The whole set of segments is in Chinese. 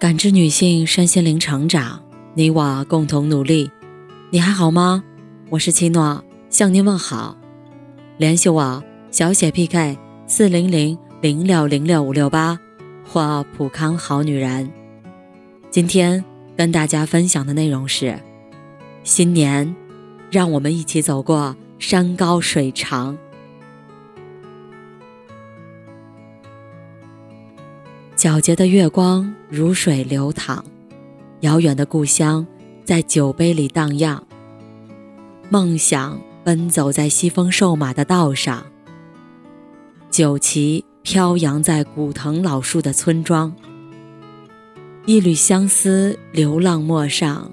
感知女性身心灵成长，你我共同努力。你还好吗？我是七诺，向您问好。联系我小写 PK 四零零零六零六五六八或普康好女人。今天跟大家分享的内容是：新年，让我们一起走过山高水长。皎洁的月光如水流淌，遥远的故乡在酒杯里荡漾。梦想奔走在西风瘦马的道上，酒旗飘扬在古藤老树的村庄。一缕相思流浪陌上，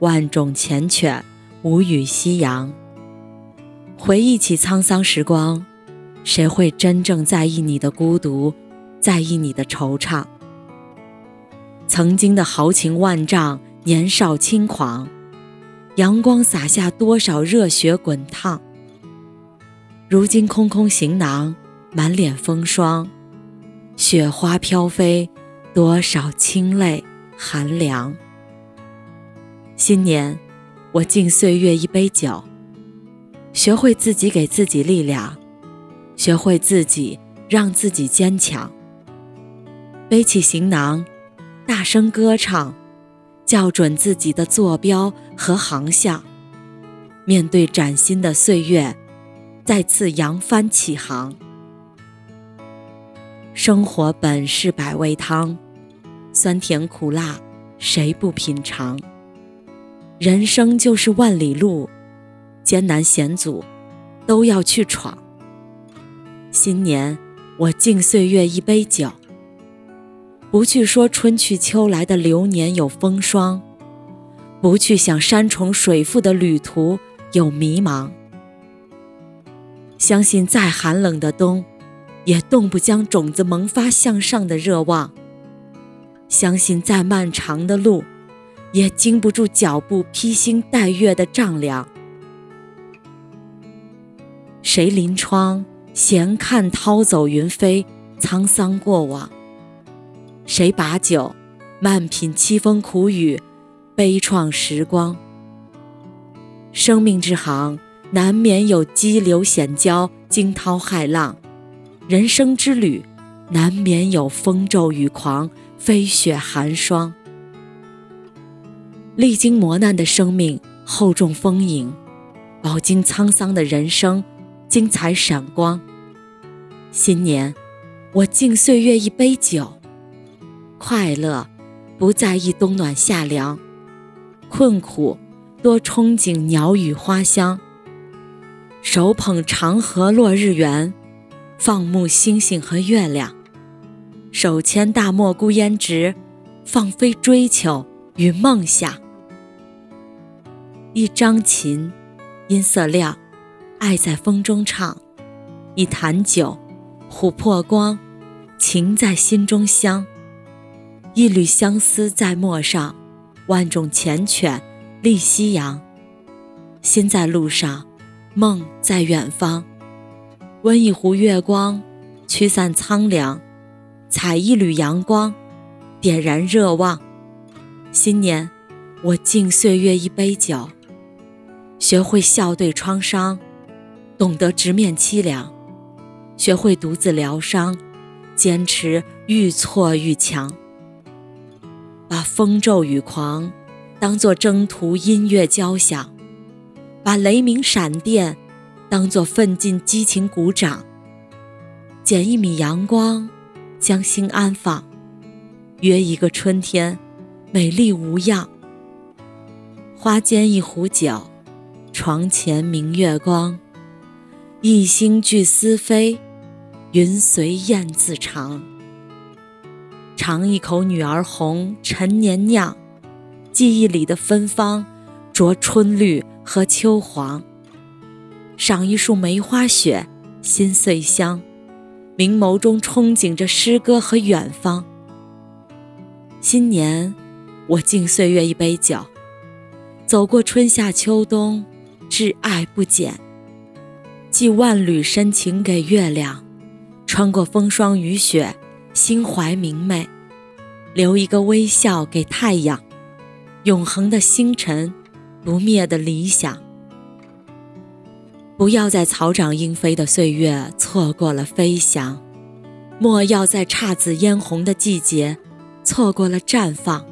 万种缱绻无语夕阳。回忆起沧桑时光，谁会真正在意你的孤独？在意你的惆怅，曾经的豪情万丈，年少轻狂，阳光洒下多少热血滚烫。如今空空行囊，满脸风霜，雪花飘飞，多少清泪寒凉。新年，我敬岁月一杯酒，学会自己给自己力量，学会自己让自己坚强。背起行囊，大声歌唱，校准自己的坐标和航向。面对崭新的岁月，再次扬帆起航。生活本是百味汤，酸甜苦辣，谁不品尝？人生就是万里路，艰难险阻，都要去闯。新年，我敬岁月一杯酒。不去说春去秋来的流年有风霜，不去想山重水复的旅途有迷茫。相信再寒冷的冬，也冻不将种子萌发向上的热望。相信再漫长的路，也经不住脚步披星戴月的丈量。谁临窗闲看涛走云飞，沧桑过往。谁把酒，慢品凄风苦雨，悲怆时光。生命之航，难免有激流险礁、惊涛骇浪；人生之旅，难免有风骤雨狂、飞雪寒霜。历经磨难的生命厚重丰盈，饱经沧桑的人生精彩闪光。新年，我敬岁月一杯酒。快乐，不在意冬暖夏凉；困苦，多憧憬鸟语花香。手捧长河落日圆，放牧星星和月亮；手牵大漠孤烟直，放飞追求与梦想。一张琴，音色亮，爱在风中唱；一坛酒，琥珀光，情在心中香。一缕相思在陌上，万种缱绻立夕阳。心在路上，梦在远方。温一壶月光，驱散苍凉；采一缕阳光，点燃热望。新年，我敬岁月一杯酒，学会笑对创伤，懂得直面凄凉；学会独自疗伤，坚持愈挫愈强。把风骤雨狂当作征途音乐交响，把雷鸣闪电当作奋进激情鼓掌。捡一米阳光，将心安放；约一个春天，美丽无恙。花间一壶酒，床前明月光。一心俱思飞，云随雁自长。尝一口女儿红，陈年酿，记忆里的芬芳，着春绿和秋黄。赏一束梅花雪，心碎香，明眸中憧憬着诗歌和远方。新年，我敬岁月一杯酒，走过春夏秋冬，挚爱不减，寄万缕深情给月亮，穿过风霜雨雪。心怀明媚，留一个微笑给太阳，永恒的星辰，不灭的理想。不要在草长莺飞的岁月错过了飞翔，莫要在姹紫嫣红的季节错过了绽放。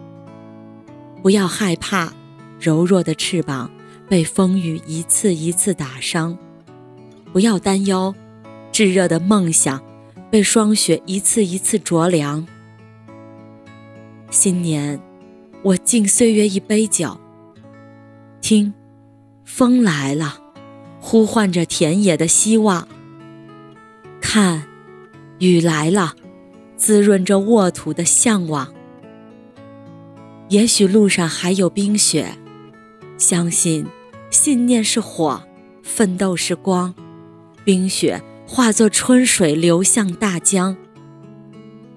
不要害怕柔弱的翅膀被风雨一次一次打伤，不要担忧炙热的梦想被霜雪一次一次灼凉。新年，我敬岁月一杯酒。听，风来了，呼唤着田野的希望。看，雨来了，滋润着沃土的向往。也许路上还有冰雪，相信，信念是火，奋斗是光。冰雪化作春水流向大江。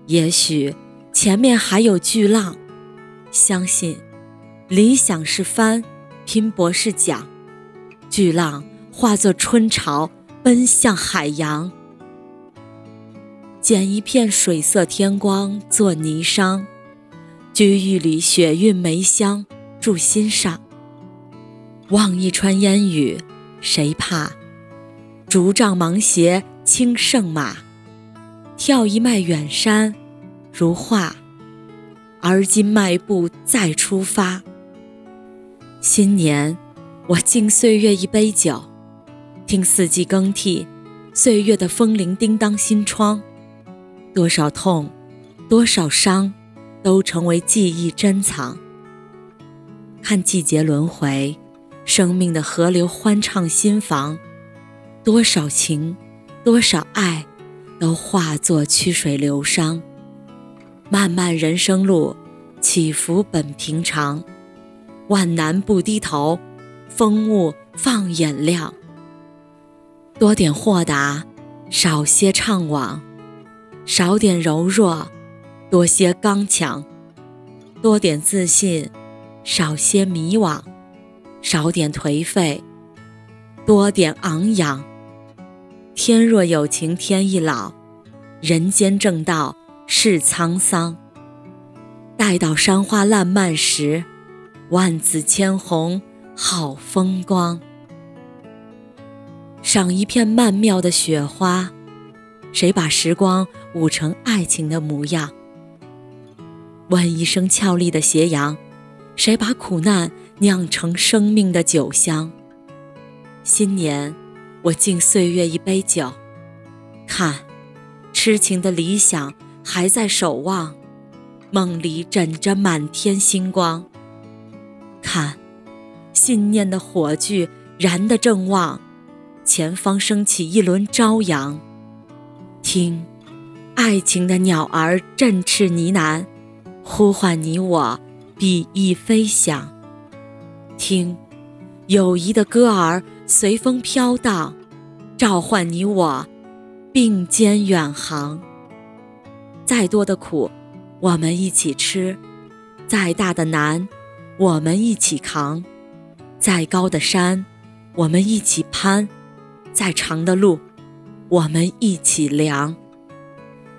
也许。前面还有巨浪，相信理想是帆，拼搏是桨。巨浪化作春潮，奔向海洋。捡一片水色天光做霓裳，居玉里雪韵梅香驻心上。望一川烟雨，谁怕？竹杖芒鞋轻胜马，跳一脉远山。如画，而今迈步再出发。新年，我敬岁月一杯酒，听四季更替，岁月的风铃叮当心窗。多少痛，多少伤，都成为记忆珍藏。看季节轮回，生命的河流欢唱心房。多少情，多少爱，都化作曲水流觞。漫漫人生路，起伏本平常，万难不低头，风物放眼量。多点豁达，少些怅惘；少点柔弱，多些刚强；多点自信，少些迷惘；少点颓废，多点昂扬。天若有情天亦老，人间正道。是沧桑。待到山花烂漫时，万紫千红好风光。赏一片曼妙的雪花，谁把时光舞成爱情的模样？问一声俏丽的斜阳，谁把苦难酿成生命的酒香？新年，我敬岁月一杯酒，看，痴情的理想。还在守望，梦里枕着满天星光。看，信念的火炬燃得正旺，前方升起一轮朝阳。听，爱情的鸟儿振翅呢喃，呼唤你我比翼飞翔。听，友谊的歌儿随风飘荡，召唤你我并肩远航。再多的苦，我们一起吃；再大的难，我们一起扛；再高的山，我们一起攀；再长的路，我们一起量。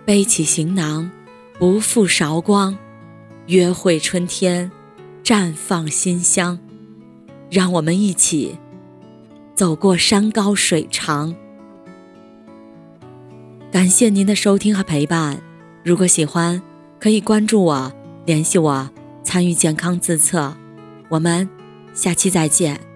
背起行囊，不负韶光，约会春天，绽放馨香。让我们一起走过山高水长。感谢您的收听和陪伴。如果喜欢，可以关注我，联系我，参与健康自测。我们下期再见。